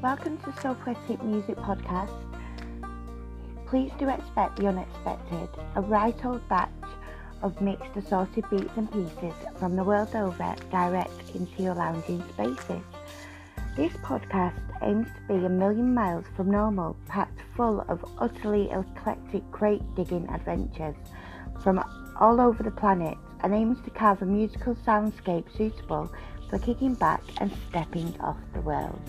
Welcome to SoPoetic Music Podcast. Please do expect the unexpected, a right old batch of mixed assorted beats and pieces from the world over direct into your lounging spaces. This podcast aims to be a million miles from normal, packed full of utterly eclectic crate digging adventures from all over the planet and aims to carve a musical soundscape suitable for kicking back and stepping off the world.